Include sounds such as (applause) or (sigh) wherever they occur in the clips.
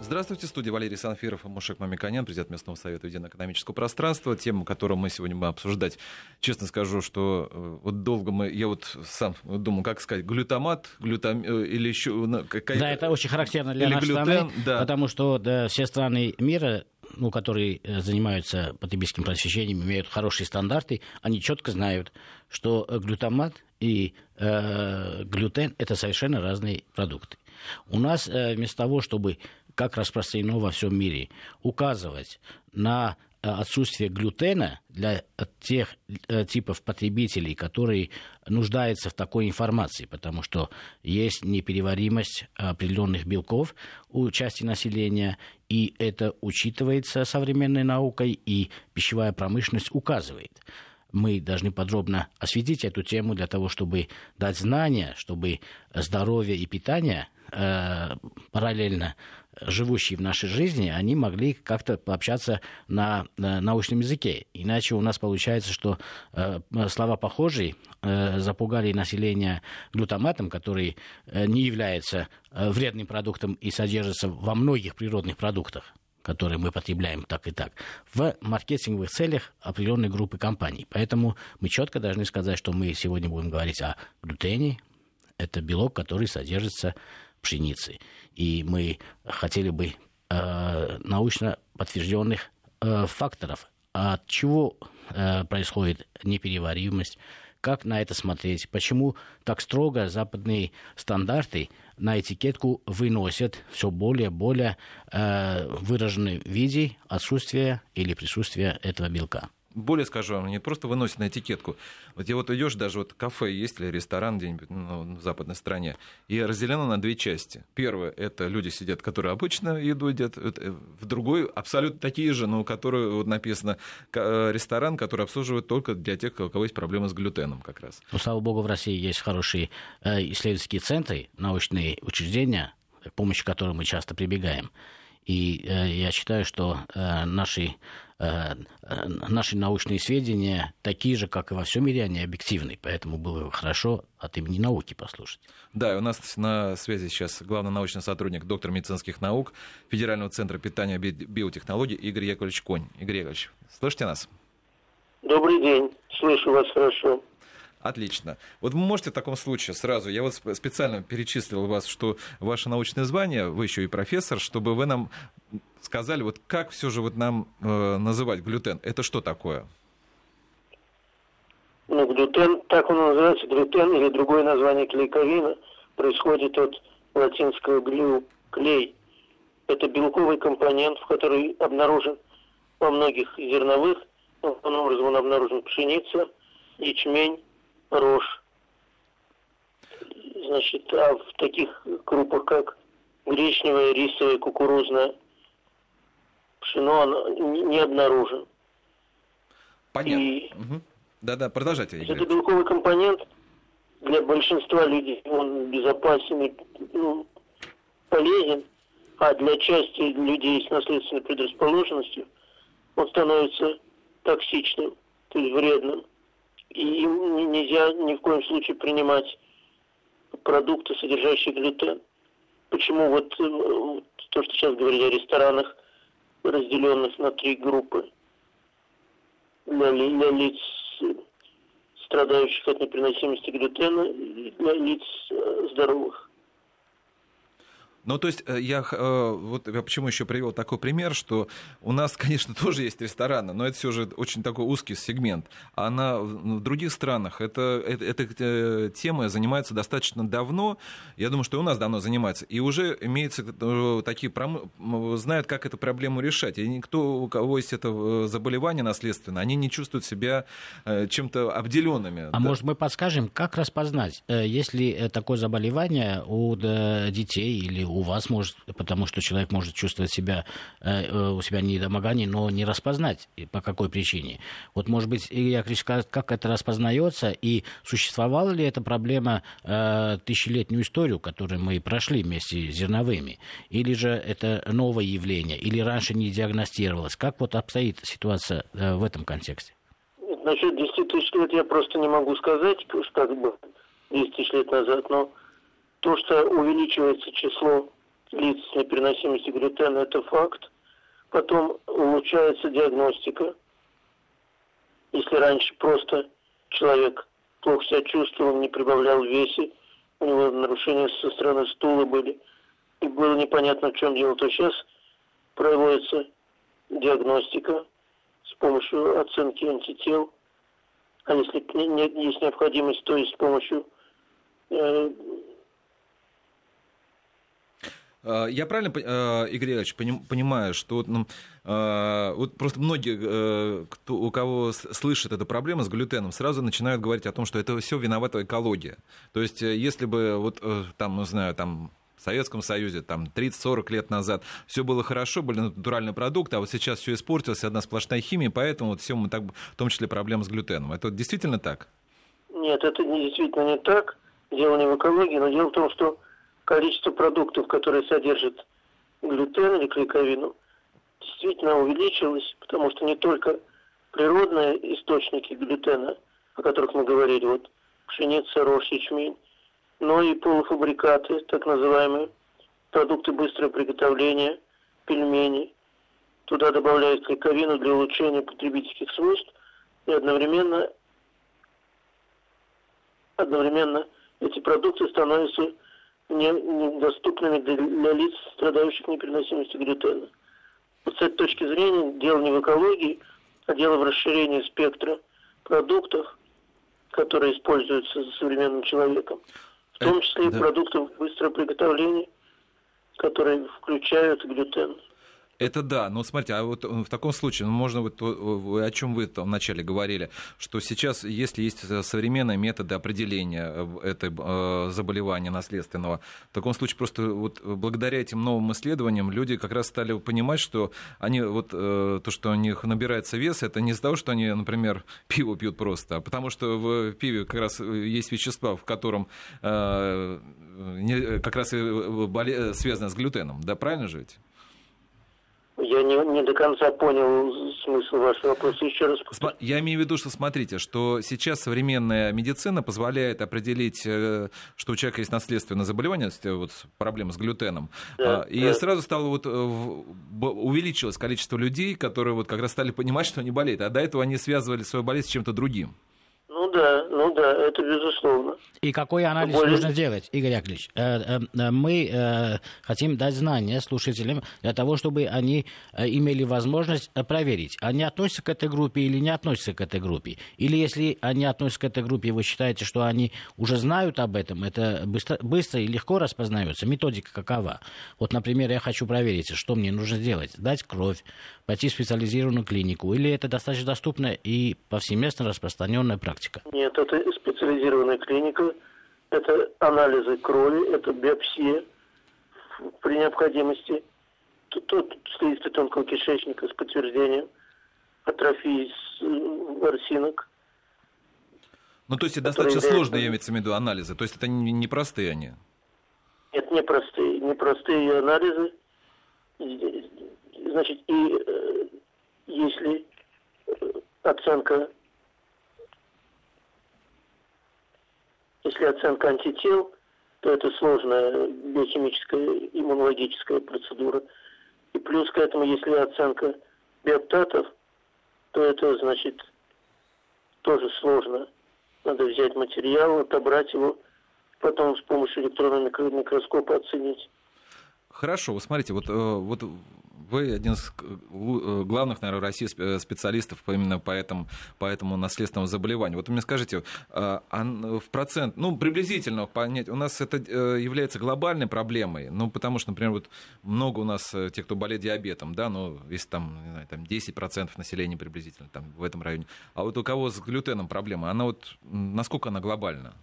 Здравствуйте, студия Валерий Санфиров и Мушек Мамиканян, президент местного совета Единого экономического пространства. Тему, которую мы сегодня будем обсуждать, честно скажу, что э, вот долго мы, я вот сам думал, как сказать, глютамат, глютам э, или еще какая Да, это очень характерно для нашей глютен, страны, да. потому что да, все страны мира ну, которые э, занимаются потребительским просвещением, имеют хорошие стандарты, они четко знают, что глютамат и э, глютен это совершенно разные продукты. У нас э, вместо того, чтобы как распространено во всем мире, указывать на э, отсутствие глютена для тех э, типов потребителей, которые нуждаются в такой информации, потому что есть непереваримость определенных белков у части населения, и это учитывается современной наукой, и пищевая промышленность указывает. Мы должны подробно осветить эту тему для того, чтобы дать знания, чтобы здоровье и питание э, параллельно живущие в нашей жизни, они могли как-то пообщаться на, на научном языке. Иначе у нас получается, что э, слова похожие э, запугали население глутаматом, который э, не является вредным продуктом и содержится во многих природных продуктах которые мы потребляем так и так, в маркетинговых целях определенной группы компаний. Поэтому мы четко должны сказать, что мы сегодня будем говорить о глютене. Это белок, который содержится пшеницы. И мы хотели бы э, научно подтвержденных э, факторов, от чего э, происходит непереваримость, как на это смотреть, почему так строго западные стандарты на этикетку выносят все более и более э, выраженный виде отсутствия или присутствия этого белка более скажу вам, не просто выносят на этикетку. Вот я вот идешь даже вот кафе есть или ресторан где-нибудь ну, в западной стране, и разделено на две части. Первое это люди сидят, которые обычно еду едят, э, в другой абсолютно такие же, но у которых вот написано э, ресторан, который обслуживает только для тех, у кого есть проблемы с глютеном как раз. Ну, слава богу, в России есть хорошие э, исследовательские центры, научные учреждения, к которым мы часто прибегаем. И э, я считаю, что э, наши, э, наши научные сведения такие же, как и во всем мире, они объективны. Поэтому было бы хорошо от имени науки послушать. Да, и у нас на связи сейчас главный научный сотрудник, доктор медицинских наук Федерального центра питания и биотехнологий Игорь Яковлевич Конь. Игорь Яковлевич, слышите нас? Добрый день, слышу вас хорошо. Отлично. Вот вы можете в таком случае сразу, я вот специально перечислил вас, что ваше научное звание, вы еще и профессор, чтобы вы нам сказали, вот как все же вот нам э, называть глютен? Это что такое? Ну, глютен, так он называется, глютен или другое название клейковина, происходит от латинского глю, клей. Это белковый компонент, в который обнаружен во многих зерновых, главным образом он обнаружен пшеница, ячмень, рожь. Значит, а в таких крупах, как гречневая, рисовая, кукурузная, пшено, оно не обнаружен. Понятно. И... Угу. Да-да, продолжайте. Это белковый компонент для большинства людей, он безопасен и ну, полезен, а для части людей с наследственной предрасположенностью он становится токсичным, то есть вредным и нельзя ни в коем случае принимать продукты, содержащие глютен. Почему вот э, то, что сейчас говорили о ресторанах, разделенных на три группы для, для лиц, страдающих от непереносимости глютена, и для лиц э, здоровых. Ну, то есть э, я э, вот я почему еще привел такой пример, что у нас, (laughs) конечно, тоже есть рестораны, но это все же очень такой узкий сегмент. А на, в других странах это, это, эта э, тема занимается достаточно давно. Я думаю, что и у нас давно занимается. И уже имеются такие знают, как эту проблему решать. И никто, у кого есть это заболевание наследственное, они не чувствуют себя чем-то обделенными. А да? может, мы подскажем, как распознать, если такое заболевание у детей или у у вас может, потому что человек может чувствовать себя, э, э, у себя недомогание, но не распознать, по какой причине. Вот, может быть, Илья Яковлевич скажет, как это распознается, и существовала ли эта проблема э, тысячелетнюю историю, которую мы прошли вместе с зерновыми, или же это новое явление, или раньше не диагностировалось? Как вот обстоит ситуация э, в этом контексте? Насчет 10 тысяч лет я просто не могу сказать, как бы 10 тысяч лет назад, но то, что увеличивается число лиц с непереносимостью глютена – это факт. Потом улучшается диагностика. Если раньше просто человек плохо себя чувствовал, не прибавлял в весе, у него нарушения со стороны стула были, и было непонятно, в чем дело, то сейчас проводится диагностика с помощью оценки антител, а если нет, есть необходимость, то и с помощью э, я правильно, э, Игорь Ильич, понимаю, что ну, э, вот просто многие, кто, у кого слышит эту проблему с глютеном, сразу начинают говорить о том, что это все виновата экология. То есть, если бы вот там, ну знаю, там в Советском Союзе, там, 30-40 лет назад, все было хорошо, были натуральные продукты, а вот сейчас все испортилось, одна сплошная химия, поэтому вот все мы так, в том числе проблемы с глютеном. Это действительно так? Нет, это действительно не так. Дело не в экологии, но дело в том, что количество продуктов, которые содержат глютен или клейковину, действительно увеличилось, потому что не только природные источники глютена, о которых мы говорили, вот пшеница, рожь, ячмень, но и полуфабрикаты, так называемые, продукты быстрого приготовления, пельмени. Туда добавляют клейковину для улучшения потребительских свойств, и одновременно, одновременно эти продукты становятся недоступными для, лиц, страдающих непереносимостью глютена. Вот с этой точки зрения дело не в экологии, а дело в расширении спектра продуктов, которые используются современным человеком. В том числе и да. продуктов быстрого приготовления, которые включают глютен. Это да, но смотрите, а вот в таком случае, ну, можно вот о чем вы там вначале говорили, что сейчас, если есть современные методы определения э, этого э, заболевания наследственного, в таком случае просто вот благодаря этим новым исследованиям люди как раз стали понимать, что они вот э, то, что у них набирается вес, это не из-за того, что они, например, (laughs) пиво пьют просто, а потому что в пиве как раз есть вещества, в котором как раз связано с глютеном, да, правильно же ведь? Я не, не до конца понял смысл вашего вопроса. Еще раз. Я имею в виду, что смотрите, что сейчас современная медицина позволяет определить, э, что у человека есть наследственное заболевание, вот проблема с глютеном. Да, и да. сразу стало вот э, увеличилось количество людей, которые вот как раз стали понимать, что они болеют. А до этого они связывали свою болезнь с чем-то другим. Ну да, ну да, это безусловно. И какой анализ Более... нужно делать, Игорь Яковлевич? Э, э, мы э, хотим дать знания слушателям для того, чтобы они имели возможность проверить, они относятся к этой группе или не относятся к этой группе. Или если они относятся к этой группе, вы считаете, что они уже знают об этом, это быстро, быстро и легко распознается. Методика какова? Вот, например, я хочу проверить, что мне нужно сделать. Дать кровь, пойти в специализированную клинику. Или это достаточно доступная и повсеместно распространенная практика? Клиника? Нет, это специализированная клиника, это анализы крови, это биопсия при необходимости. Тут, тут слизистой тонкого кишечника с подтверждением атрофии ворсинок. Ну, то есть достаточно сложные, имеется в виду, анализы. То есть это не, не простые они? Нет, не простые. Не простые анализы. Значит, и э, если э, оценка Если оценка антител, то это сложная биохимическая иммунологическая процедура. И плюс к этому, если оценка биоптатов, то это значит тоже сложно. Надо взять материал, отобрать его, потом с помощью электронного микроскопа оценить. Хорошо, вот смотрите, вот, э, вот вы один из э, главных, наверное, в России специалистов именно по этому, по этому наследственному заболеванию. Вот вы мне скажите, а, в процент, ну, приблизительно понять, у нас это э, является глобальной проблемой, ну, потому что, например, вот много у нас э, тех, кто болеет диабетом, да, ну, если там, не знаю, там 10% населения приблизительно там в этом районе, а вот у кого с глютеном проблема, она вот, насколько она глобальна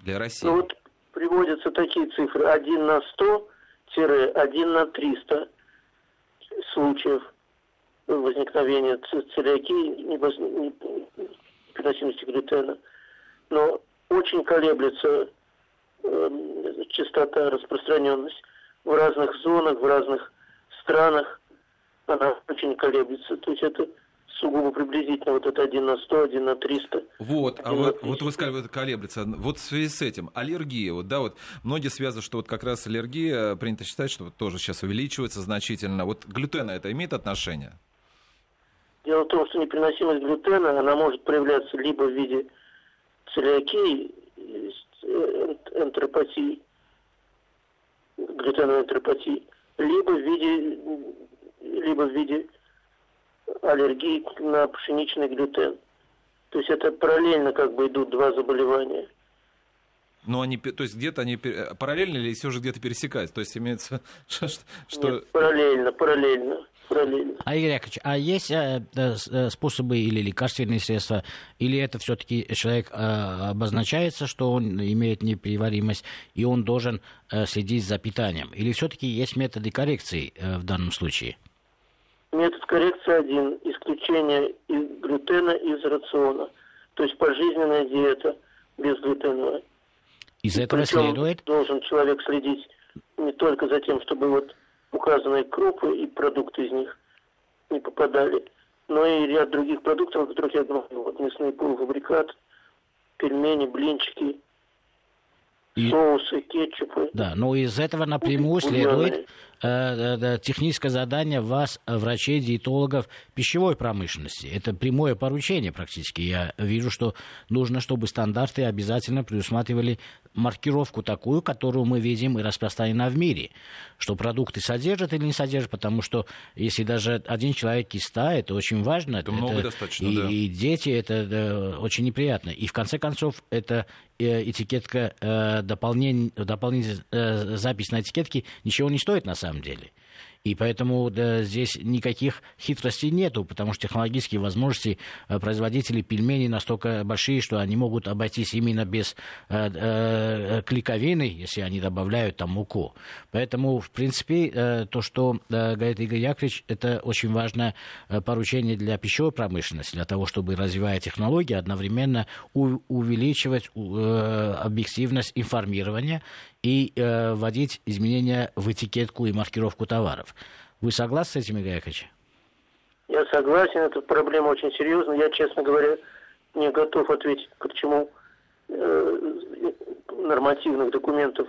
для России? Ну, вот приводятся такие цифры, 1 на 100 1 на 300 случаев возникновения целиакии, непереносимости глютена. Но очень колеблется э, частота, распространенность в разных зонах, в разных странах. Она очень колеблется. То есть это сугубо приблизительно, вот это 1 на 100, 1 на 300. Вот, а вот, вот вы сказали, вот это колеблется. Вот в связи с этим, аллергия, вот, да, вот многие связывают, что вот как раз аллергия, принято считать, что вот тоже сейчас увеличивается значительно. Вот глютена это имеет отношение? Дело в том, что непереносимость глютена, она может проявляться либо в виде целиакии, э, энтеропатии, глютеновой энтеропатии, либо в виде, либо в виде аллергии на пшеничный глютен. То есть это параллельно как бы идут два заболевания. Но они, то есть где-то они параллельно или все же где-то пересекаются? То есть имеется, (laughs) что... Нет, параллельно, параллельно параллельно. А, Игорь Яковлевич, а есть э, э, способы или лекарственные средства, или это все-таки человек э, обозначается, что он имеет непереваримость, и он должен э, следить за питанием? Или все-таки есть методы коррекции э, в данном случае? Метод коррекции один – исключение глютена из рациона. То есть пожизненная диета безглютеновая. Из этого Причем следует? должен человек следить не только за тем, чтобы вот указанные крупы и продукты из них не попадали, но и ряд других продуктов, о которых я говорил, вот мясные полуфабрикат, пельмени, блинчики, и... соусы, кетчупы. Да, но из этого напрямую следует техническое задание вас, врачей, диетологов пищевой промышленности. Это прямое поручение практически. Я вижу, что нужно, чтобы стандарты обязательно предусматривали маркировку такую, которую мы видим и распространена в мире. Что продукты содержат или не содержат, потому что если даже один человек киста, это очень важно. Это, это много достаточно, и, да. И дети, это, это очень неприятно. И в конце концов, это э, этикетка, э, дополнение, дополнительная э, запись на этикетке ничего не стоит на самом деле. И поэтому да, здесь никаких хитростей нету, потому что технологические возможности э, производителей пельменей настолько большие, что они могут обойтись именно без э, э, клейковины, если они добавляют там муку. Поэтому, в принципе, э, то, что э, говорит Игорь Яковлевич, это очень важное э, поручение для пищевой промышленности, для того, чтобы, развивая технологии, одновременно у, увеличивать э, объективность информирования и э, вводить изменения в этикетку и маркировку товаров. Вы согласны с этим, Игорь Яковлевич? Я согласен, эта проблема очень серьезная. Я, честно говоря, не готов ответить, почему э, нормативных документов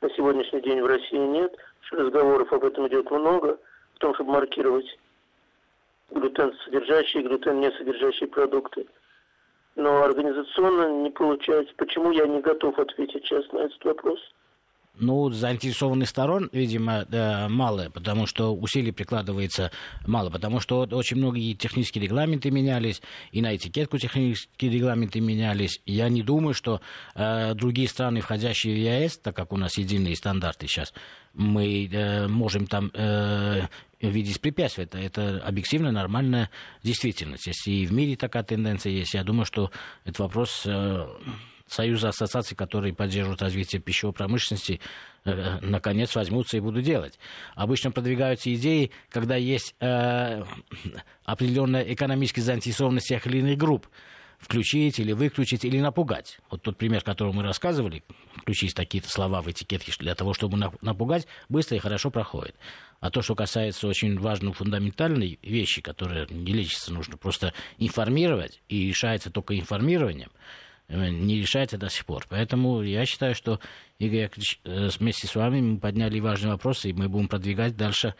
на сегодняшний день в России нет. Разговоров об этом идет много, в том, чтобы маркировать глютен содержащие и глютен не содержащие продукты. Но организационно не получается. Почему я не готов ответить сейчас на этот вопрос? Ну, заинтересованных сторон, видимо, мало, потому что усилий прикладывается мало, потому что очень многие технические регламенты менялись, и на этикетку технические регламенты менялись. Я не думаю, что э, другие страны, входящие в ЕАЭС, так как у нас единые стандарты сейчас, мы э, можем там э, видеть препятствия. Это, это объективно нормальная действительность. Если и в мире такая тенденция есть, я думаю, что этот вопрос... союза ассоциаций, которые поддерживают развитие пищевой промышленности, э, наконец возьмутся и будут делать. Обычно продвигаются идеи, когда есть э, определенная экономическая заинтересованность тех или иных групп включить или выключить или напугать. Вот тот пример, который мы рассказывали, включить такие-то слова в этикетке для того, чтобы напугать, быстро и хорошо проходит. А то, что касается очень важной фундаментальной вещи, которые не лечится, нужно просто информировать, и решается только информированием, не решается до сих пор. Поэтому я считаю, что Игорь Яковлевич, э, вместе с вами мы подняли важные вопросы, и мы будем продвигать дальше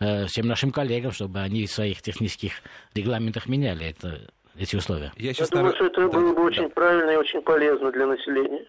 э, всем нашим коллегам, чтобы они в своих технических регламентах меняли это, эти условия. Я, я думаю, что это да, было бы да. очень правильно и очень полезно для населения.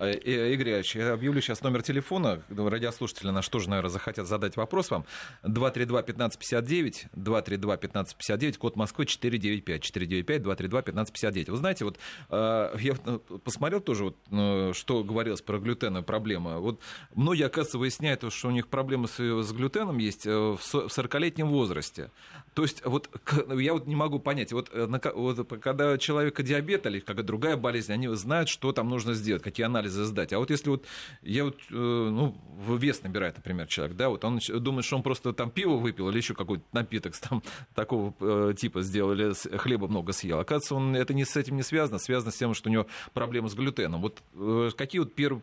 Э, Игорь Ильич, я объявлю сейчас номер телефона. Радиослушатели наш тоже, наверное, захотят задать вопрос вам. 232-1559, 232-1559, код Москвы 495, 495, 232-1559. Вы знаете, вот э, я э, посмотрел тоже, вот, что говорилось про глютеновые проблемы. Вот многие, оказывается, выясняют, что у них проблемы с, с глютеном есть в 40-летнем возрасте. То есть, вот я вот не могу понять, вот, вот когда человека диабет или какая-то другая болезнь, они знают, что там нужно сделать, какие анализы анализы сдать. А вот если вот я вот, э, ну, вес набирает, например, человек, да, вот он думает, что он просто там пиво выпил или еще какой-то напиток там (laughs) такого э, типа сделал, или хлеба много съел. Оказывается, он, это не с этим не связано, связано с тем, что у него проблемы с глютеном. Вот э, какие вот первые,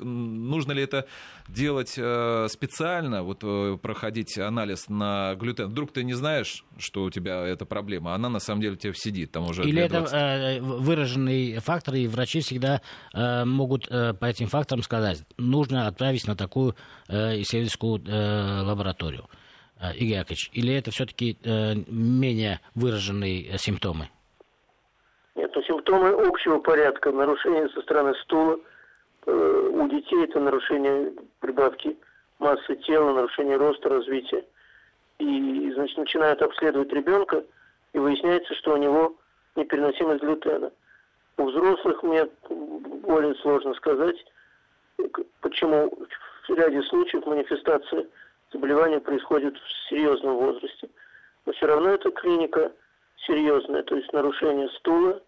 нужно ли это делать специально, вот проходить анализ на глютен? Вдруг ты не знаешь, что у тебя эта проблема, а она на самом деле тебе сидит там уже Или это выраженный фактор, и врачи всегда э, могут э, по этим факторам сказать, нужно отправить на такую э, исследовательскую э, лабораторию. Э, Игорь Яковлевич, или это все-таки э, менее выраженные э, симптомы? Нет, ну, симптомы общего порядка, нарушение со стороны стула, э, у детей это нарушение прибавки массы тела, нарушение роста, развития. И, значит, начинают обследовать ребенка, и выясняется, что у него непереносимость глютена. У взрослых мне более сложно сказать, почему в ряде случаев манифестация заболевания происходит в серьезном возрасте. Но все равно эта клиника серьезная, то есть нарушение стула,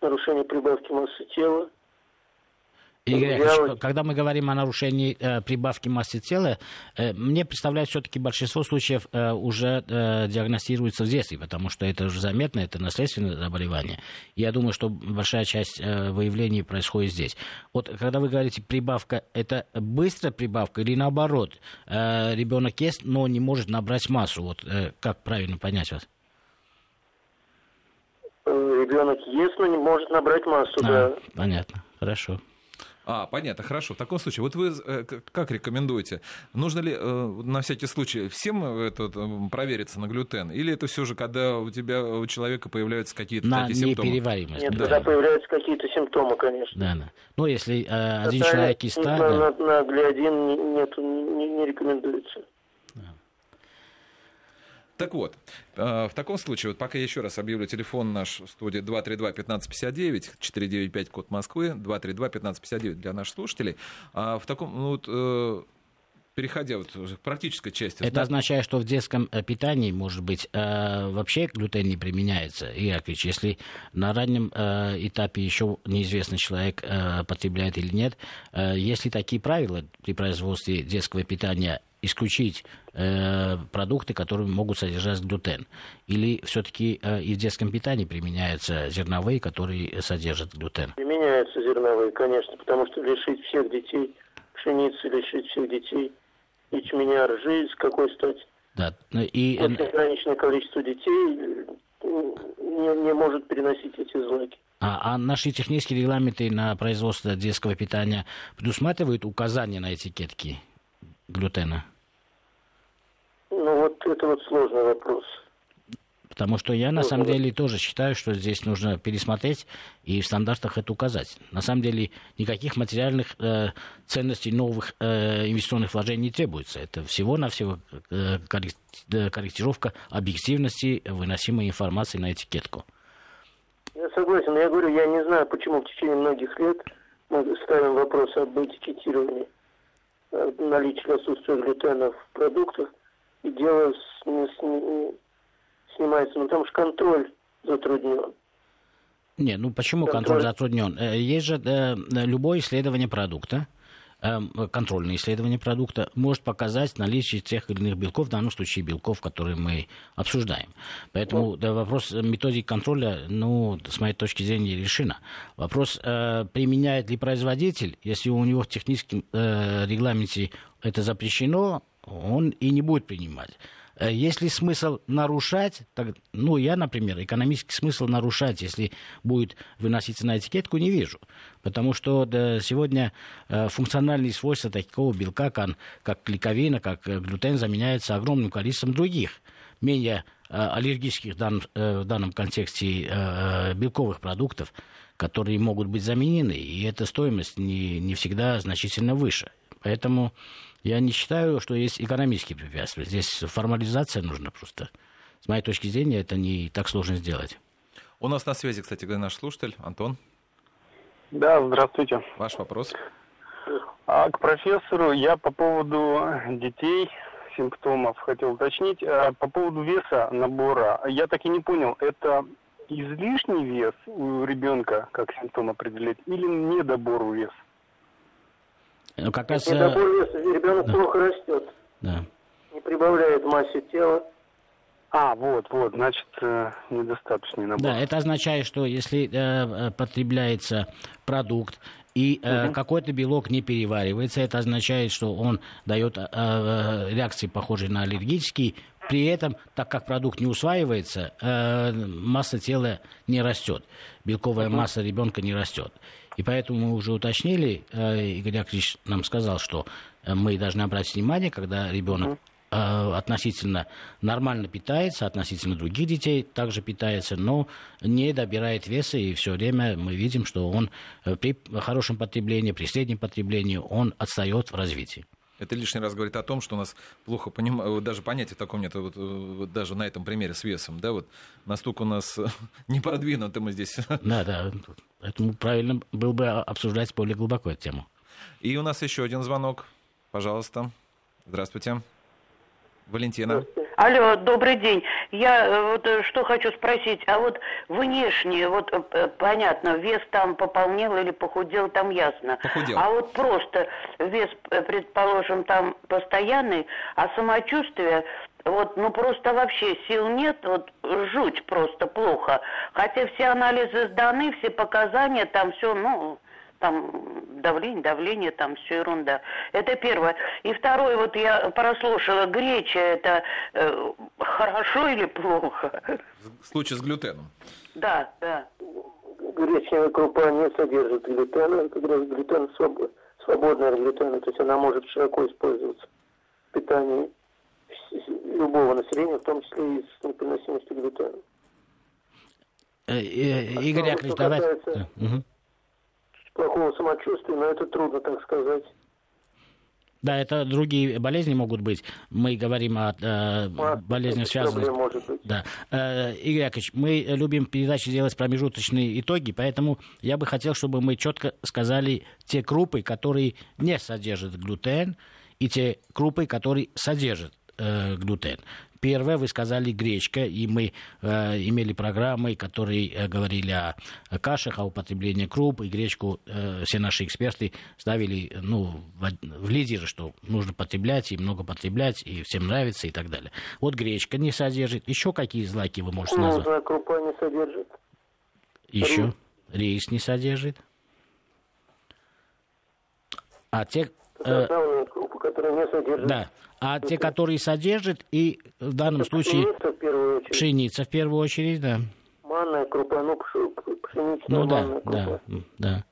нарушение прибавки массы тела, Игорь Яковлевич, когда мы говорим о нарушении э, прибавки массы тела, э, мне представляется, все-таки большинство случаев э, уже э, диагностируется в детстве, потому что это уже заметно, это наследственное заболевание. Я думаю, что большая часть э, выявлений происходит здесь. Вот когда вы говорите прибавка, это быстрая прибавка или наоборот? Э, ребенок ест, но не может набрать массу. Вот э, как правильно понять вас? Э, ребенок ест, но не может набрать массу, а, да. Понятно, хорошо. А, понятно, хорошо. В таком случае, вот вы э, как рекомендуете? Нужно ли э, на всякий случай всем это, провериться на глютен? Или это все же, когда у тебя, у человека появляются какие-то на такие симптомы? непереваримость. Нет, да. когда появляются какие-то симптомы, конечно. Да, да. Ну, если э, один человек из ста... На, на, на глиадин нет, не, не рекомендуется. Так вот, э, в таком случае, вот пока я еще раз объявлю телефон наш в студии 232-1559, 495 код Москвы, 232-1559 для наших слушателей. А в таком, ну, вот, э, переходя вот к практической части. Это означает, что в детском э, питании, может быть, вообще глютен не применяется, Яковлевич, если на раннем этапе еще неизвестно, человек потребляет или нет, есть ли такие правила при производстве детского питания исключить э, продукты, которые могут содержать глютен? Или все-таки э, и в детском питании применяются зерновые, которые содержат глютен? Применяются зерновые, конечно, потому что лишить всех детей пшеницы, лишить всех детей ячменя, ржи, с какой стати? Да. Ну и... Очень ограниченное количество детей не, не может переносить эти злаки. А, а наши технические регламенты на производство детского питания предусматривают указания на этикетки глютена? Ну вот это вот сложный вопрос. Потому что я на самом деле тоже считаю, что здесь нужно пересмотреть и в стандартах это указать. На самом деле никаких материальных э, ценностей новых э, инвестиционных вложений не требуется. Это всего-навсего э, корректировка объективности выносимой информации на этикетку. Я согласен, но я говорю, я не знаю, почему в течение многих лет мы ставим вопрос об этикетировании наличия отсутствия глютена в продуктах и дело с, с, снимается, но там же контроль затруднен. Не, ну почему контроль, контроль затруднен? Э, есть же э, любое исследование продукта, контрольное исследование продукта может показать наличие тех или иных белков, в данном случае белков, которые мы обсуждаем. Поэтому да, вопрос методики контроля, ну, с моей точки зрения, решена. Вопрос, э, применяет ли производитель, если у него в техническом э, регламенте это запрещено, он и не будет принимать. Э, если смысл нарушать, так, ну, я, например, экономический смысл нарушать, если будет выноситься на этикетку, не вижу. Потому что да, сегодня э, функциональные свойства такого белка, как, как клейковина, как э, глютен, заменяются огромным количеством других, менее аллергических дан, э, в данном контексте белковых продуктов, которые могут быть заменены, и эта стоимость не, не всегда значительно выше. Поэтому я не считаю, что есть экономические препятствия. Здесь формализация нужна просто. С моей точки зрения, это не так сложно сделать. У нас на связи, кстати, наш слушатель Антон. Да, здравствуйте. Ваш вопрос. А к профессору я по поводу детей симптомов хотел уточнить. А по поводу веса набора, я так и не понял, это излишний вес у ребенка, как симптом определять, или недобор веса? Ну, как раз... Недобор веса, ребенок да. плохо растет. Да. Не прибавляет массе тела. А, вот, вот, значит, э, недостаточный набор. Да, это означает, что если э, э потребляется продукт, и э, угу. какой-то белок не переваривается, это означает, что он дает э, э, реакции, похожие на аллергические. При этом, так как продукт не усваивается, э, масса тела не растет, белковая угу. масса ребенка не растет. И поэтому мы уже уточнили, э, Игорь Яковлевич нам сказал, что э, мы должны обратить внимание, когда ребенок Э, относительно нормально питается, относительно других детей также питается, но не добирает веса, и все время мы видим, что он при хорошем потреблении, при среднем потреблении, он отстает в развитии. Это лишний раз говорит о том, что у нас плохо понимают, даже понятия такого нет, вот, вот даже на этом примере с весом, да, вот настолько у нас (laughs) не продвинуты мы здесь. (laughs) Да, да, поэтому правильно было бы обсуждать более глубоко эту тему. И у нас еще один звонок, пожалуйста. Здравствуйте. Валентина. Алло, добрый день. Я э, вот э, что хочу спросить, а вот внешне, вот э, понятно, вес там пополнел или похудел, там ясно. Похудел. А вот просто вес, предположим, там постоянный, а самочувствие вот, ну просто вообще сил нет, вот жуть просто плохо. Хотя все анализы сданы, все показания, там все, ну, там давление, давление, там все ерунда. Это первое. И второе, вот я прослушала, греча это э, хорошо или плохо? В случае с глютеном. Да, да. Гречневая крупа не содержит глютена, как раз глютен своб... свободная от глютена, то есть она может широко использоваться в питании любого населения, в том числе и с непереносимостью глютена. Э, э, Игорь Яковлевич, давайте... Угу плохого самочувствия, но это трудно так сказать. Да, это другие болезни могут быть. Мы говорим о э, болезнях, связанных... Может быть. Да. Э, Игорь Яковлевич, мы любим передачи делать промежуточные итоги, поэтому я бы хотел, чтобы мы четко сказали те крупы, которые не содержат глютен, и те крупы, которые содержат э, глютен. Первое, вы сказали гречка, и мы э, имели программы, которые э, говорили о, о кашах, о употреблении круп, и гречку э, все наши эксперты ставили ну, в, в лидеры, что нужно потреблять, и много потреблять, и всем нравится, и так далее. Вот гречка не содержит. Еще какие злаки вы можете назвать? Ну, крупа не содержит. Еще? Рис, Рис не содержит. А те... Э, крупы, которые не содержат. Да а те, которые содержат, и в данном Это случае... Пшеница в первую очередь. Пшеница в первую очередь, да. Манная крупа, ну, пшеничная ну, да, крупа. да, да.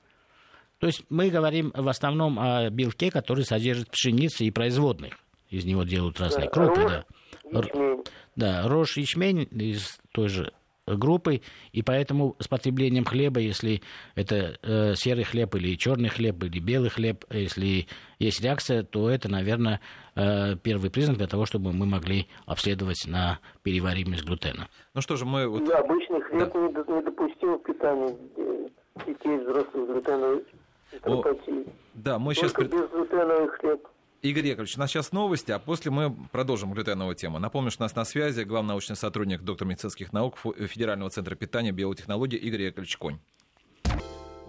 То есть мы говорим в основном о белке, который содержит пшеницы и производных. Из него делают разные да, крупы, рожь, да. Ячмень. Да, рожь, ячмень из той же группы, и поэтому с потреблением хлеба, если это э, серый хлеб или черный хлеб или белый хлеб, если есть реакция, то это, наверное, э, первый признак для того, чтобы мы могли обследовать на переваримость глютена. Ну что же, мы... Вот... Да, обычный хлеб да. недопустим в питании детей взрослых с глютеновой Да, мы Только сейчас... без глютеновый хлеб. Игорь Яковлевич, у нас сейчас новости, а после мы продолжим глютеновую тему. Напомню, что у нас на связи главный научный сотрудник, доктор медицинских наук Федерального центра питания и биотехнологий Игорь Яковлевич Конь.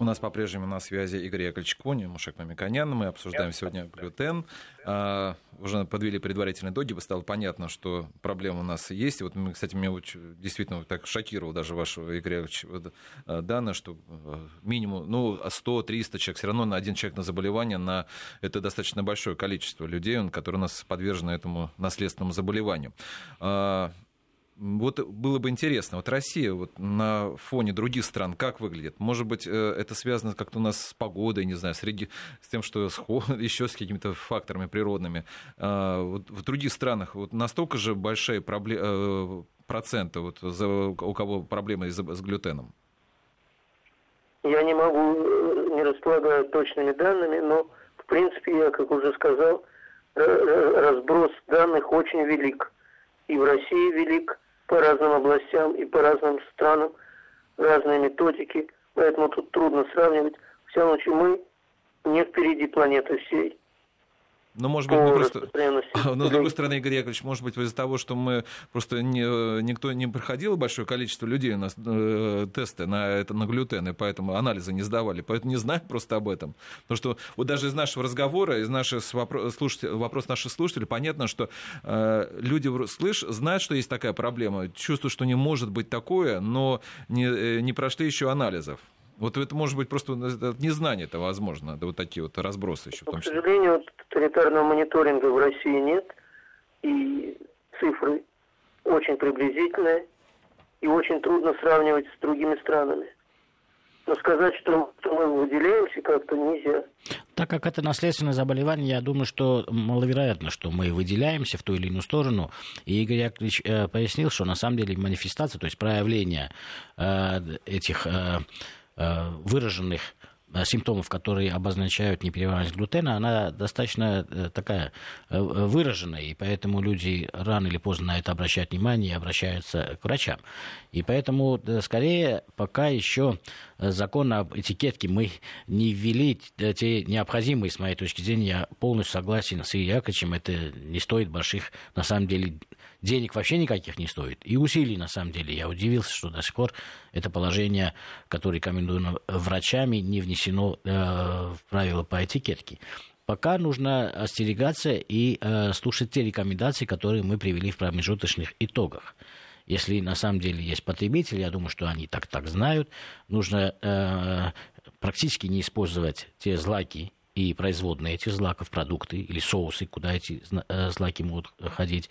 У нас по-прежнему на связи Игорь Яковлевич Мушек Мамиканян. Мы обсуждаем сегодня глютен. А, уже подвели предварительные итоги, стало понятно, что проблема у нас есть. Вот, кстати, меня действительно так шокировал даже ваш, Игорь Яковлевич, а, данные, что а, минимум ну, 100-300 человек, все равно на один человек на заболевание, на... это достаточно большое количество людей, которые у нас подвержены этому наследственному заболеванию. Вот было бы интересно, вот Россия вот на фоне других стран как выглядит? Может быть, э, это связано как-то у нас с погодой, не знаю, среди, с тем, что с, (laughs) еще с какими-то факторами природными. А, вот в других странах вот настолько же большие проблемы, э, проценты, вот, за, у кого проблемы с, с глютеном? Я не могу, э, не располагаю точными данными, но, в принципе, я, как уже сказал, разброс данных очень велик. И в России велик, по разным областям и по разным странам, разные методики, поэтому тут трудно сравнивать. В всяком случае, мы не впереди планеты всей. Но, может быть, мы просто... (laughs) Но, с другой стороны, Игорь Яковлевич, может быть, из-за того, что мы просто не, никто не проходил большое количество людей у нас э, тесты на, это, на глютен, и поэтому анализы не сдавали, поэтому не знаем просто об этом. Потому что вот даже из нашего разговора, из наших вопрос, слушателей, вопрос наших слушателей, понятно, что э, люди слышь, знают, что есть такая проблема, чувствуют, что не может быть такое, но не, э, не прошли еще анализов. Вот это может быть просто незнание это возможно, да вот такие вот разбросы еще. Ну, к сожалению, вот, тоталитарного мониторинга в России нет, и цифры очень приблизительные, и очень трудно сравнивать с другими странами. Но сказать, что, что мы выделяемся, как-то нельзя. Так как это наследственное заболевание, я думаю, что маловероятно, что мы выделяемся в ту или иную сторону. И Игорь Яковлевич э, пояснил, что на самом деле манифестация, то есть проявление э, этих э, Э, выраженных э, симптомов, которые обозначают неперевариваемость глютена, она достаточно э, такая выраженная, и поэтому люди рано или поздно на это обращают внимание и обращаются к врачам. И поэтому, скорее, пока еще закон об этикетке мы не ввели те необходимые, с моей точки зрения, я полностью согласен с Ильей Яковлевичем, это не стоит больших, на самом деле, денег вообще никаких не стоит. И усилий, на самом деле. Я удивился, что до сих пор это положение, которое рекомендуемо врачами, не внесено э, в правила по этикетке. Пока нужно остерегаться и э, слушать те рекомендации, которые мы привели в промежуточных итогах. Если на самом деле есть потребители, я думаю, что они так так знают, нужно э, практически не использовать те злаки и производные этих злаков, продукты или соусы, куда эти э, злаки могут ходить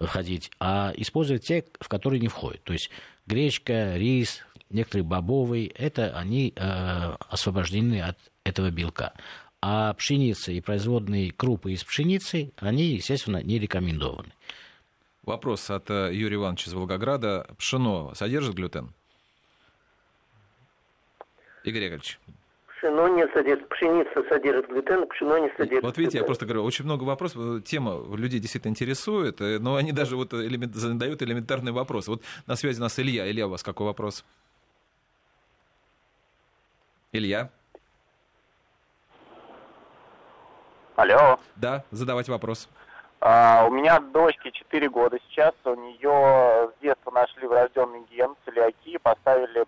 ходить, а использовать те, в которые не входят. То есть гречка, рис, некоторые бобовые, это они э, освобождены от этого белка. А пшеница и производные крупы из пшеницы, они, естественно, не рекомендованы. Вопрос от э, Юрия Ивановича из Волгограда. Пшено содержит глютен? Игорь Яковлевич пшено не содержит, пшеница содержит глютен, пшено не содержит. Вот видите, глютен. я просто говорю, очень много вопросов, тема людей действительно интересует, э, но они даже вот элемент, задают элементарные вопросы. Вот на связи у нас Илья. Илья, у вас какой вопрос? Илья? Алло. Да, задавать вопрос. А, у меня дочке 4 года сейчас, у нее с детства нашли врожденный ген целиакии, поставили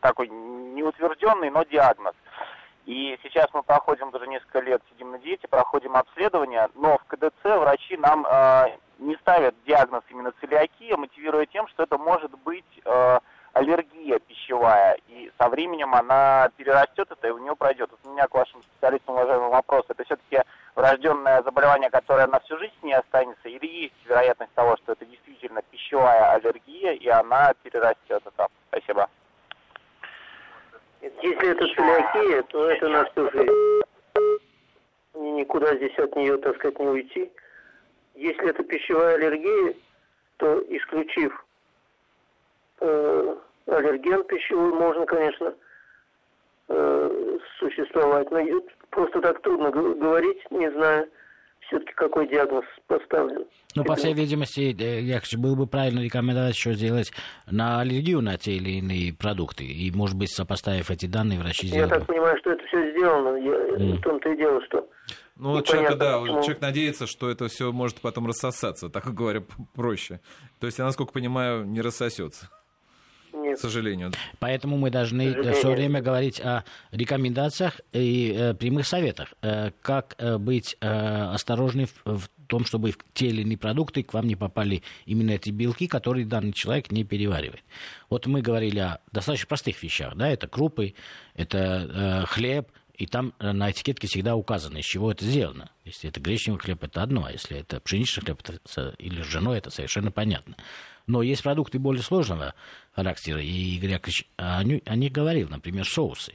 такой неутвержденный, но диагноз. И сейчас мы проходим уже несколько лет, сидим на диете, проходим обследование, но в КДЦ врачи нам э, не ставят диагноз именно целиакия, мотивируя тем, что это может быть э, аллергия пищевая, и со временем она перерастет это, и у нее пройдет. Вот у меня к вашим специалистам, уважаемый вопрос, это все-таки врожденное заболевание, которое на всю жизнь не останется, или есть вероятность того, что это действительно пищевая аллергия, и она перерастет это? Спасибо. Если это целиакия, то это на всю жизнь. Никуда здесь от нее, так сказать, не уйти. Если это пищевая аллергия, то исключив э, аллерген пищевой, можно, конечно, э, существовать. Но просто так трудно говорить, не знаю все-таки какой диагноз поставлен. Ну, по всей видимости, э, я было бы правильно рекомендовать еще сделать на аллергию на те или иные продукты. И, может быть, сопоставив эти данные, врачи сделают. Я так понимаю, что это все сделано. Я, mm. В том-то и дело, что... Ну, человек, да, почему... человек надеется, что это все может потом рассосаться, (laughs) так говоря, проще. То есть, я, насколько понимаю, не рассосется. Нет. К сожалению. Поэтому мы должны все время говорить о рекомендациях и э, прямых советах. Э, как э, быть э, осторожны в, в том, чтобы в те или иные продукты к вам не попали именно эти белки, которые данный человек не переваривает. Вот мы говорили о достаточно простых вещах. Да? Это крупы, это э, хлеб, и там э, на этикетке всегда указано, из чего это сделано. Если это гречневый хлеб, это одно, а если это пшеничный хлеб это, или ржаной, это совершенно понятно. Но есть продукты более сложного характера, и Игорь Яковлевич о них говорил, например, соусы.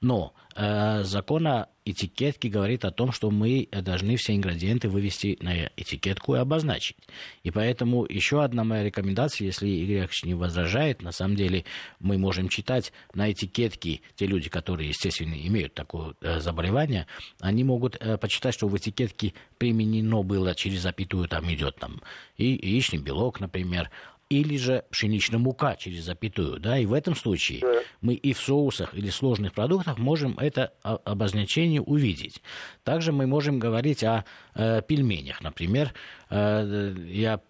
Но э, закон о этикетке говорит о том, что мы должны все ингредиенты вывести на этикетку и обозначить. И поэтому еще одна моя рекомендация, если Игорь Яковлевич не возражает, на самом деле мы можем читать на этикетке, те люди, которые, естественно, имеют такое э, заболевание, они могут э, почитать, что в этикетке применено было через запятую, там идет там и яичный белок, например, или же пшеничная мука через запятую. Да? И в этом случае да. мы и в соусах или сложных продуктах можем это обозначение увидеть. Также мы можем говорить о э, пельменях. Например, э, я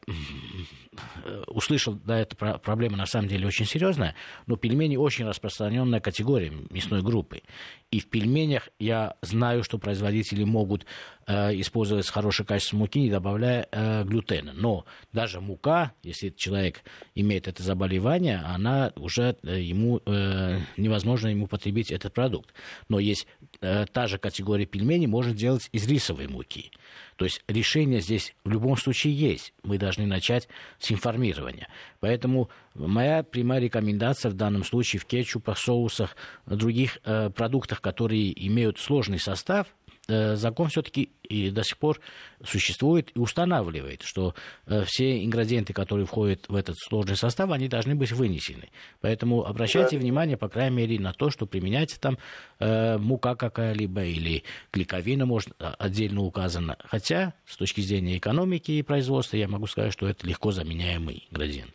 услышал, да, эта проблема на самом деле очень серьезная, но пельмени очень распространенная категория мясной группы. И в пельменях я знаю, что производители могут э, использовать хорошее качество муки, не добавляя э, глютена. Но даже мука, если человек имеет это заболевание, она уже э, ему э, невозможно ему потребить этот продукт. Но есть э, та же категория пельменей, можно делать из рисовой муки. То есть решение здесь в любом случае есть. Мы должны начать с информирования. Поэтому моя прямая рекомендация в данном случае в кетчупах, соусах, других э, продуктах, которые имеют сложный состав, закон все-таки и до сих пор существует и устанавливает, что э, все ингредиенты, которые входят в этот сложный состав, они должны быть вынесены. Поэтому обращайте да. внимание, по крайней мере, на то, что применяется там э, мука какая-либо или клейковина, может, а, отдельно указано. Хотя, с точки зрения экономики и производства, я могу сказать, что это легко заменяемый ингредиент.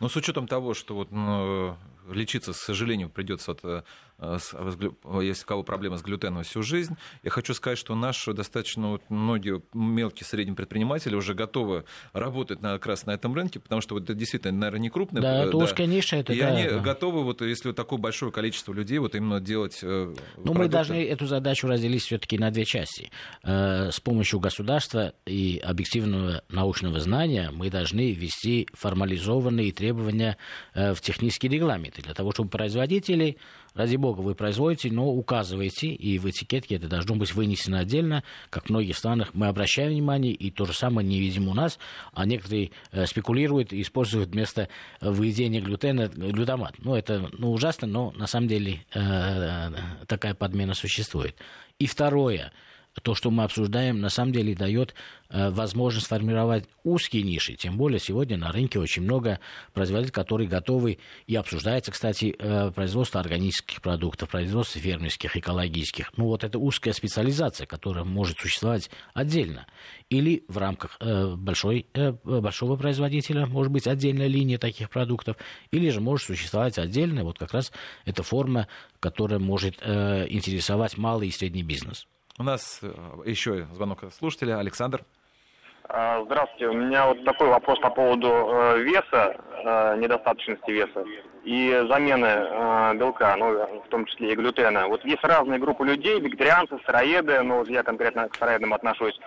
Но с учетом того, что вот, ну, лечиться, к сожалению, придется от, э, если у кого проблема с глютеном всю жизнь. Я хочу сказать, что наши достаточно вот, многие мелкие средние предприниматели уже готовы работать на, как раз на этом рынке, потому что вот это действительно, наверное, не крупные. Да, это да. узкая ниша. Это, и да, они да. готовы, вот, если вот такое большое количество людей, вот именно делать Ну, мы должны эту задачу разделить все-таки на две части. Э, с помощью государства и объективного научного знания мы должны ввести формализованные требования э, в технический регламент для того, чтобы производители ради бога, вы производите, но указываете, и в этикетке это должно быть вынесено отдельно, как в многих странах мы обращаем внимание, и то же самое не видим у нас, а некоторые э, спекулируют и используют вместо выведения глютена глютамат. Ну, это ну, ужасно, но на самом деле э, такая подмена существует. И второе, то, что мы обсуждаем, на самом деле дает э, возможность формировать узкие ниши. Тем более сегодня на рынке очень много производителей, которые готовы, и обсуждается, кстати, э, производство органических продуктов, производство фермерских, экологических. Ну вот это узкая специализация, которая может существовать отдельно. Или в рамках э, большой, большого производителя, может быть, отдельная линия таких продуктов, или же может существовать отдельная, вот как раз эта форма, которая может интересовать малый и средний бизнес. У нас э, еще звонок слушателя. Александр. А, здравствуйте. У меня вот такой вопрос по поводу э, веса, э, недостаточности веса и замены белка, ну, в том числе и глютена. Вот есть разные группы людей, вегетарианцы, сыроеды, ну, я конкретно к сыроедам отношусь,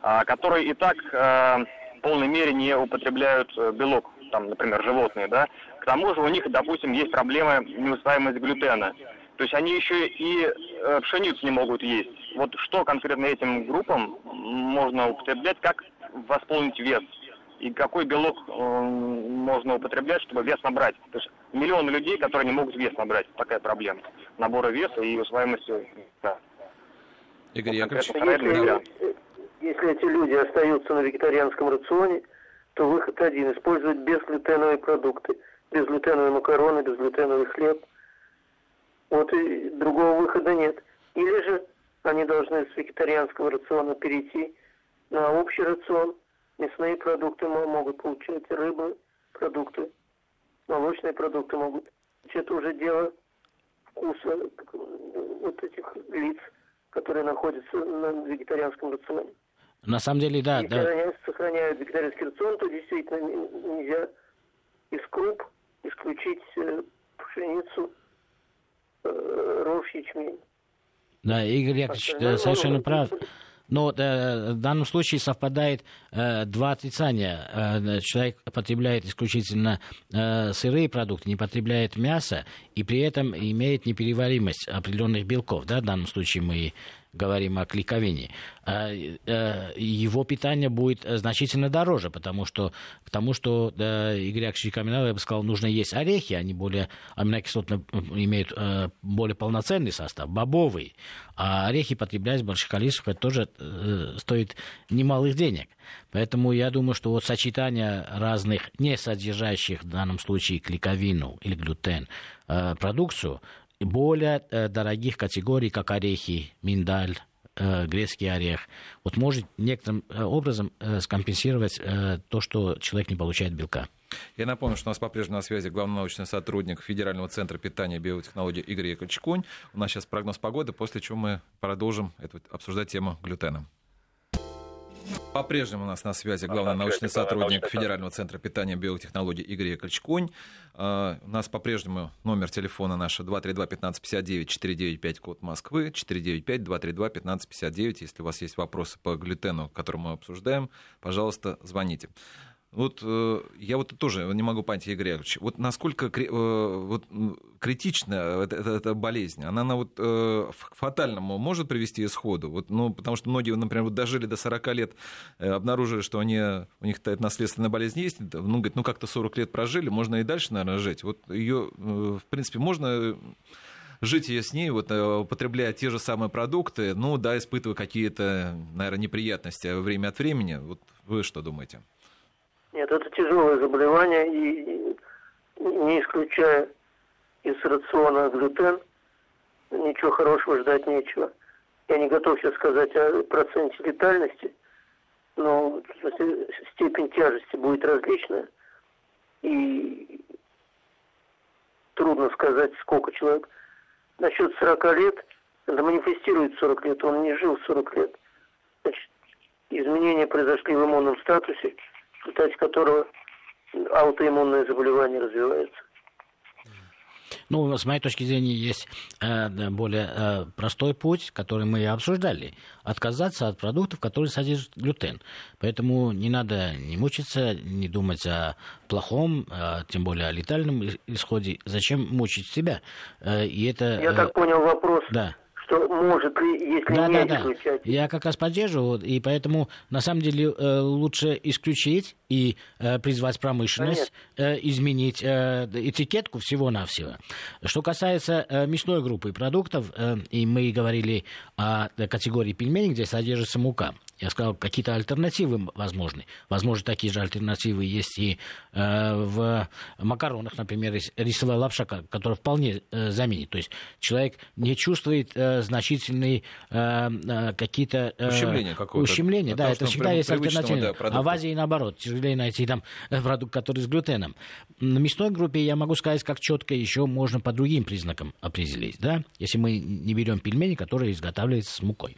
а, которые и так в полной мере не употребляют белок, там, например, животные, да. К тому же у них, допустим, есть проблемы неусваиваемости глютена. То есть они еще и пшеницу не могут есть. Вот что конкретно этим группам можно употреблять, как восполнить вес? И какой белок э, можно употреблять, чтобы вес набрать? То есть миллионы людей, которые не могут вес набрать. Такая проблема. Набора веса и усвояемости. Да. Игорь Яковлевич. Если, если эти люди остаются на вегетарианском рационе, то выход один – использовать безглютеновые продукты. Безглютеновые макароны, безглютеновый хлеб – вот и другого выхода нет. Или же они должны с вегетарианского рациона перейти на общий рацион. Мясные продукты могут получать, рыбы, продукты, молочные продукты могут. Это уже дело вкуса вот этих лиц, которые находятся на вегетарианском рационе. На самом деле, да. Если да. они сохраняют вегетарианский рацион, то действительно нельзя из круп исключить э, пшеницу, Э, рожь ячмень. Да, Игорь Яковлевич да, совершенно прав. Но э, в данном случае совпадает э, два отрицания. Э, человек потребляет исключительно э, сырые продукты, не потребляет мясо, и при этом имеет непереваримость определенных белков. Да? В данном случае мы говорим о клейковине, а, э, его питание будет значительно дороже, потому что к тому, что Игорь Яковлевич рекомендовал, я бы сказал, нужно есть орехи, они более, аминокислотно имеют э, более полноценный состав, бобовый, а орехи потреблять в больших количествах, это тоже э, стоит немалых денег. Поэтому я думаю, что вот сочетание разных, не содержащих в данном случае клейковину или глютен, продукцию, более э, дорогих категорий, как орехи, миндаль, э, грецкий орех, вот может некоторым э, образом скомпенсировать то, что человек не получает белка. Я напомню, что у нас по-прежнему на связи главный научный сотрудник Федерального центра питания и биотехнологий Игорь Яковлевич. У нас сейчас прогноз погоды, после чего мы продолжим обсуждать тему глютена. По-прежнему у нас на связи главный научный сотрудник Федерального центра питания и биотехнологий Игорь Яковлевич. А, у нас по-прежнему номер телефона наш 232-1559-495, код Москвы, 495-232-1559. Если у вас есть вопросы по глютену, который мы обсуждаем, пожалуйста, звоните. Вот э, я вот тоже не могу понять, Игорь Яковлевич, вот насколько э, вот, критична эта, эта болезнь? Она, она вот, э, к фатальному может привести исходу? Вот, ну, потому что многие, например, вот дожили до 40 лет, обнаружили, что они, у них эта наследственная болезнь есть, ну, говорит, ну, как-то 40 лет прожили, можно и дальше, наверное, жить. Вот ее, в принципе, можно жить я с ней, вот, употребляя те же самые продукты, ну, да, испытывая какие-то, наверное, неприятности время от времени. Вот вы что думаете? Нет, это тяжелое заболевание, и не исключая из рациона глютен, ничего хорошего ждать нечего. Я не готов сейчас сказать о проценте летальности, но степень тяжести будет различная. И трудно сказать, сколько человек. Насчет 40 лет, это манифестирует 40 лет, он не жил 40 лет. Значит, изменения произошли в иммунном статусе, в результате которого аутоиммунное заболевание развивается. Ну, с моей точки зрения, есть э, более э, простой путь, который мы и обсуждали. Отказаться от продуктов, которые содержат глютен. Поэтому не надо не мучиться, не думать о плохом, э, тем более о летальном исходе. Зачем мучить себя? Э, и это, Я так понял вопрос. Да что может ли, если да, не да, исключать. Да. Я как раз поддерживаю, и поэтому на самом деле э, лучше исключить и э, призвать промышленность э, изменить этикетку всего-навсего. Что касается мясной группы продуктов, и мы говорили о категории пельменей, где содержится мука. Я сказал, какие-то альтернативы возможны. Возможно, такие же альтернативы есть и э, в макаронах, например, рисовая лапша, которая вполне э, заменит. То есть человек не чувствует э, значительные э, э, какие-то... Э, ущемления какое-то. Ущемления, да, это всегда есть альтернатива. Да, а в Азии наоборот, тяжелее найти там продукт, который с глютеном. На мясной группе я могу сказать, как четко еще можно по другим признакам определить. Да? Если мы не берем пельмени, которые изготавливаются с мукой.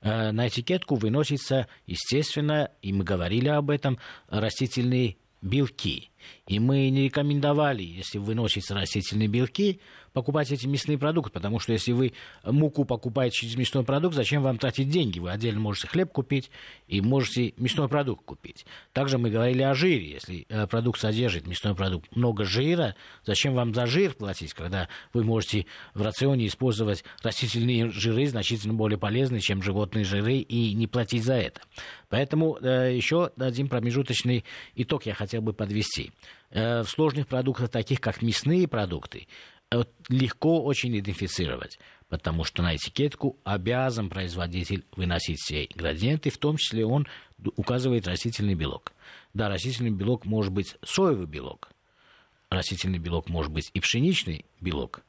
Э, на этикетку выносится, естественно, и мы говорили об этом, растительные белки. И мы не рекомендовали, если выносятся растительные белки, покупать эти мясные продукты, потому что если вы муку покупаете через мясной продукт, зачем вам тратить деньги? Вы отдельно можете хлеб купить и можете мясной продукт купить. Также мы говорили о жире. Если э, продукт содержит, мясной продукт, много жира, зачем вам за жир платить, когда вы можете в рационе использовать растительные жиры, значительно более полезные, чем животные жиры, и не платить за это. Поэтому э, еще один промежуточный итог я хотел бы подвести. Э, в сложных продуктах, таких как мясные продукты, легко очень идентифицировать, потому что на этикетку обязан производитель выносить все ингредиенты, в том числе он указывает растительный белок. Да, растительный белок может быть соевый белок, растительный белок может быть и пшеничный белок,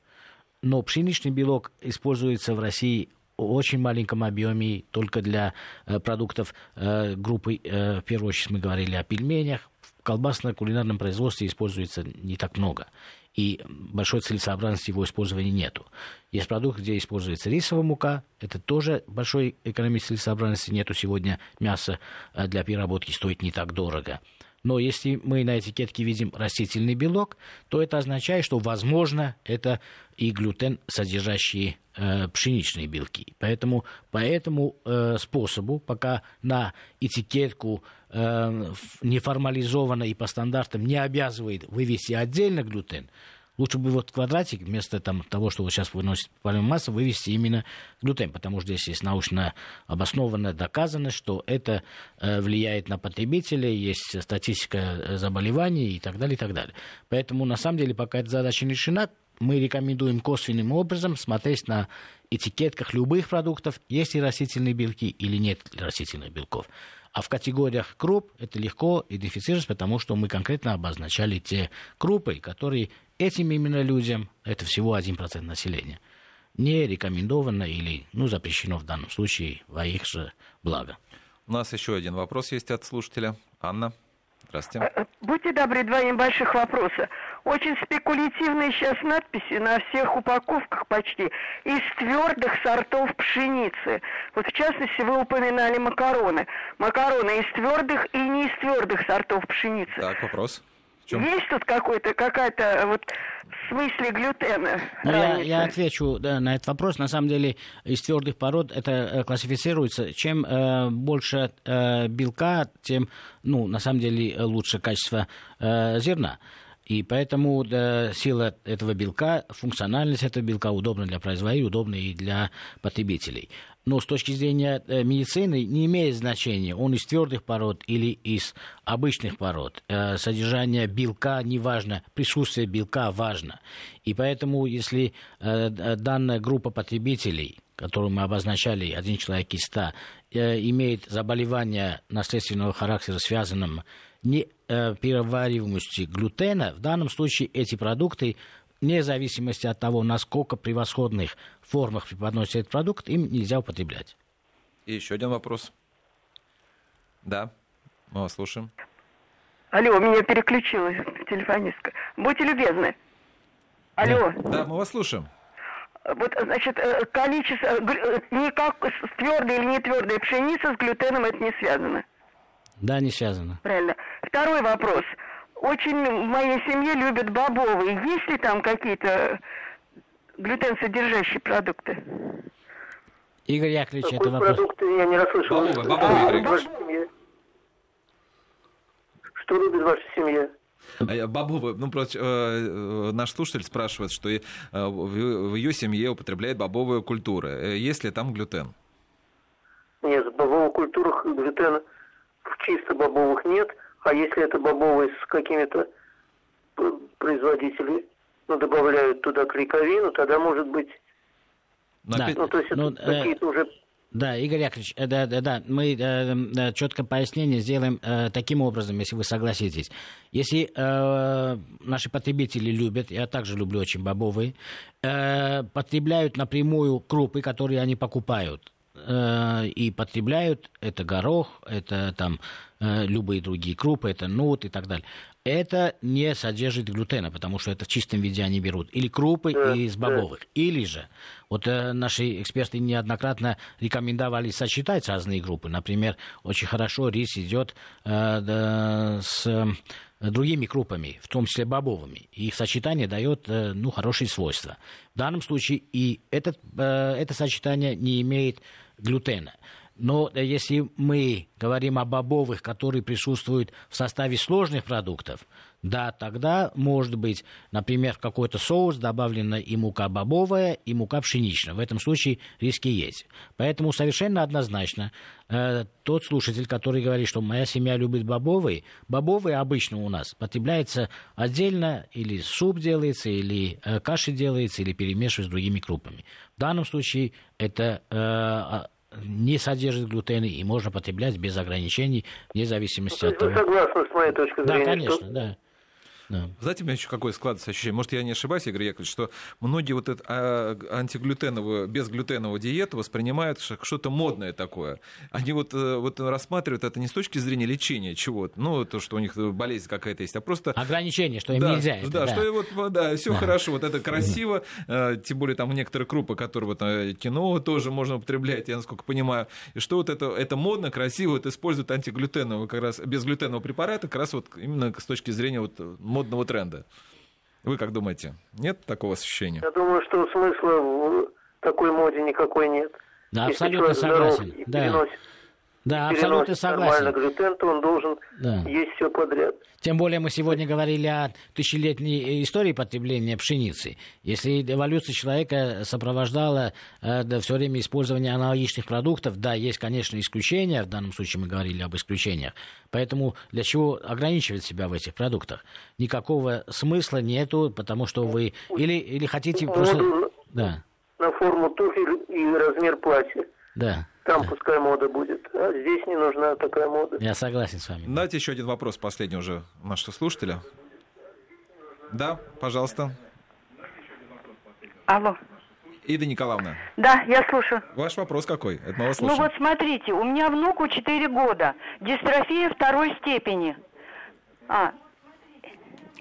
но пшеничный белок используется в России в очень маленьком объеме только для э, продуктов э, группы, э, в первую очередь мы говорили о пельменях, колбасно-кулинарном производстве используется не так много и большой целесообразности его использования нету. Есть продукт, где используется рисовая мука, это тоже большой экономической целесообразности нету сегодня. Мясо э, для переработки стоит не так дорого. Но если мы на этикетке видим растительный белок, то это означает, что, возможно, это и глютен, содержащие э, пшеничные белки. Поэтому по этому э, способу, пока на этикетку э, неформализованно и по стандартам не обязывает вывести отдельно глютен, Лучше бы вот квадратик вместо там, того, что вот сейчас выносит масса, вывести именно глютен, потому что здесь есть научно обоснованно доказано, что это э, влияет на потребителя, есть статистика э, заболеваний и так далее, и так далее. Поэтому, на самом деле, пока эта задача не решена, мы рекомендуем косвенным образом смотреть на этикетках любых продуктов, есть ли растительные белки или нет растительных белков. А в категориях круп это легко идентифицировать, потому что мы конкретно обозначали те крупы, которые этим именно людям, это всего 1% населения, не рекомендовано или ну, запрещено в данном случае во их же благо. У нас еще один вопрос есть от слушателя. Анна. Здравствуйте. Э, э, будьте добры, два небольших вопроса. Очень спекулятивные сейчас надписи на всех упаковках почти из твердых сортов пшеницы. Вот в частности вы упоминали макароны. Макароны из твердых и не из твердых сортов пшеницы. Так, вопрос чем? Есть тут какой-то, какая-то вот в смысле глютена? Ну, я, я отвечу да, на этот вопрос. На самом деле из твердых пород это э, классифицируется. Чем э, больше э, белка, тем, ну, на самом деле лучше качество э, зерна. И поэтому да, сила этого белка, функциональность этого белка удобна для производителей, удобна и для потребителей но с точки зрения э, медицины не имеет значения, он из твердых пород или из обычных пород. Э, содержание белка не важно, присутствие белка важно. И поэтому, если э, данная группа потребителей, которую мы обозначали, один человек из ста, имеет заболевание наследственного характера, связанным не перевариваемостью глютена, в данном случае эти продукты вне зависимости от того, насколько превосходных формах преподносится этот продукт, им нельзя употреблять. И еще один вопрос. Да, мы вас слушаем. Алло, меня переключила телефонистка. Будьте любезны. Алло. Да, да мы вас слушаем. Вот, значит, э, количество, э, никак твердая или не твердая пшеница с глютеном это не связано. Да, не связано. Правильно. Второй вопрос очень в моей семье любят бобовые. Есть ли там какие-то глютен-содержащие продукты? Игорь Яковлевич, Какой это вопрос... продукты я не расслышал. Бобовые, бобовые, а, семья? Что любит ваша семья? А бобовые, ну просто э, э, наш слушатель спрашивает, что э, в, ее семье употребляет бобовые культуры. Есть ли там глютен? Нет, в бобовых культурах глютена в чисто бобовых нет. А если это бобовые с какими-то производителями ну, добавляют туда клейковину, тогда может быть... Да. Ну, то есть ну, это э... какие-то уже да, Игорь Яковлевич, э, да, да, да, мы э, четко пояснение сделаем э, таким образом, если вы согласитесь. Если э, наши потребители любят, я также люблю очень бобовые, э, потребляют напрямую крупы, которые они покупают, Э, и потребляют, это горох, это там э, любые другие крупы, это нут и так далее. Это не содержит глютена, потому что это в чистом виде они берут. Или крупы да, из бобовых. Да. Или же, вот э, наши эксперты неоднократно рекомендовали сочетать разные группы. Например, очень хорошо рис идет э, да, с другими крупами, в том числе бобовыми. Их сочетание дает ну, хорошие свойства. В данном случае и этот, это сочетание не имеет глютена. Но если мы говорим о бобовых, которые присутствуют в составе сложных продуктов, да, тогда может быть, например, в какой-то соус добавлена и мука бобовая, и мука пшеничная. В этом случае риски есть. Поэтому совершенно однозначно э, тот слушатель, который говорит, что моя семья любит бобовые, бобовые обычно у нас потребляется отдельно, или суп делается, или э, каши делается, или перемешивается с другими крупами. В данном случае это э, не содержит глютена и можно потреблять без ограничений, вне зависимости ну, от того... Вы согласны с моей точки зрения? Да, конечно, что... да. Да. Знаете, у меня еще какое складывается ощущение, может, я не ошибаюсь, Игорь Яковлевич, что многие вот эту а, антиглютеновую, безглютеновую диету воспринимают как что-то модное такое. Они вот, э, вот рассматривают это не с точки зрения лечения чего-то, ну, то, что у них болезнь какая-то есть, а просто... Ограничение, что им да, нельзя. Это, да, да, что вот, да, все да. хорошо, вот это красиво, э, тем более там некоторые крупы, которые вот э, кино тоже можно употреблять, я насколько понимаю, и что вот это, это модно, красиво, вот используют антиглютеновые, как раз безглютеновые препараты, как раз вот именно с точки зрения вот модного тренда. Вы как думаете? Нет такого ощущения? Я думаю, что смысла в такой моде никакой нет. Да, Если абсолютно согласен. Да. Переносит да, абсолютно согласен. Нормально глютен, то он должен да. есть все подряд. Тем более мы сегодня говорили о тысячелетней истории потребления пшеницы. Если эволюция человека сопровождала э, да, все время использование аналогичных продуктов, да, есть, конечно, исключения, в данном случае мы говорили об исключениях. Поэтому для чего ограничивать себя в этих продуктах? Никакого смысла нету, потому что вы или, или хотите просто... Да. На форму туфель и размер платья. Да. Там пускай мода будет, а здесь не нужна такая мода. Я согласен с вами. Дайте еще один вопрос, последний уже нашего слушателя. Да, пожалуйста. Алло. Ида Николаевна. Да, я слушаю. Ваш вопрос какой? Это мы вас Ну вот смотрите, у меня внуку 4 года, дистрофия второй степени. А,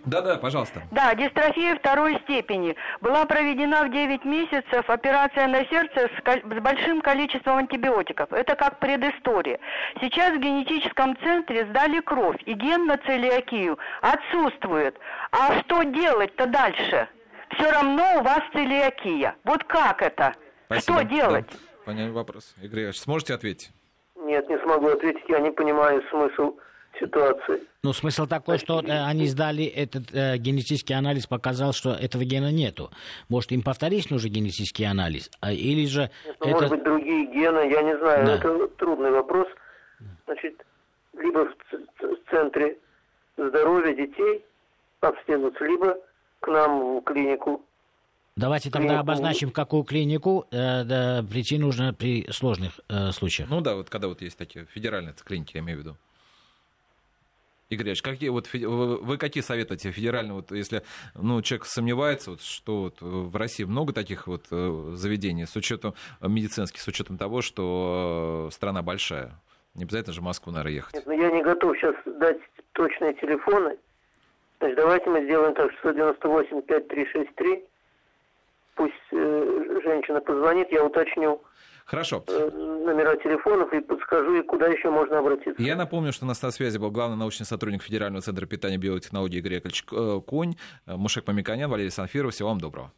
да-да, пожалуйста. Да, дистрофия второй степени. Была проведена в 9 месяцев операция на сердце с, с большим количеством антибиотиков. Это как предыстория. Сейчас в генетическом центре сдали кровь, и ген на целиакию отсутствует. А что делать-то дальше? Все равно у вас целиакия. Вот как это? Спасибо. Что делать? Да. Понятный вопрос. Игорь Иванович, сможете ответить? Нет, не смогу ответить. Я не понимаю смысл ситуации. Ну, смысл такой, что э, они сдали этот э, генетический анализ, показал, что этого гена нету. Может, им повторить нужен генетический анализ? А, или же... Нет, ну, это... Может быть, другие гены, я не знаю. Да. Это трудный вопрос. Значит, либо в центре здоровья детей обследуются, либо к нам в клинику. Давайте тогда клинику. обозначим, в какую клинику э, да, прийти нужно при сложных э, случаях. Ну да, вот когда вот есть такие федеральные клиники, я имею в виду. Игорь Ильич, какие, вот, вы какие советуете федеральные, вот, если ну, человек сомневается, вот, что вот, в России много таких вот э, заведений с учетом медицинских, с учетом того, что э, страна большая? Не обязательно же в Москву, наверное, ехать. Нет, ну я не готов сейчас дать точные телефоны. Значит, давайте мы сделаем так, 698-5363. Пусть э, женщина позвонит, я уточню Хорошо. Э, номера телефонов и подскажу, и куда еще можно обратиться. Я напомню, что у нас на связи был главный научный сотрудник Федерального центра питания и биотехнологий Игорь Яковлевич э, Конь, э, Мушек Мамиканян, Валерий Санфиров. Всего вам доброго.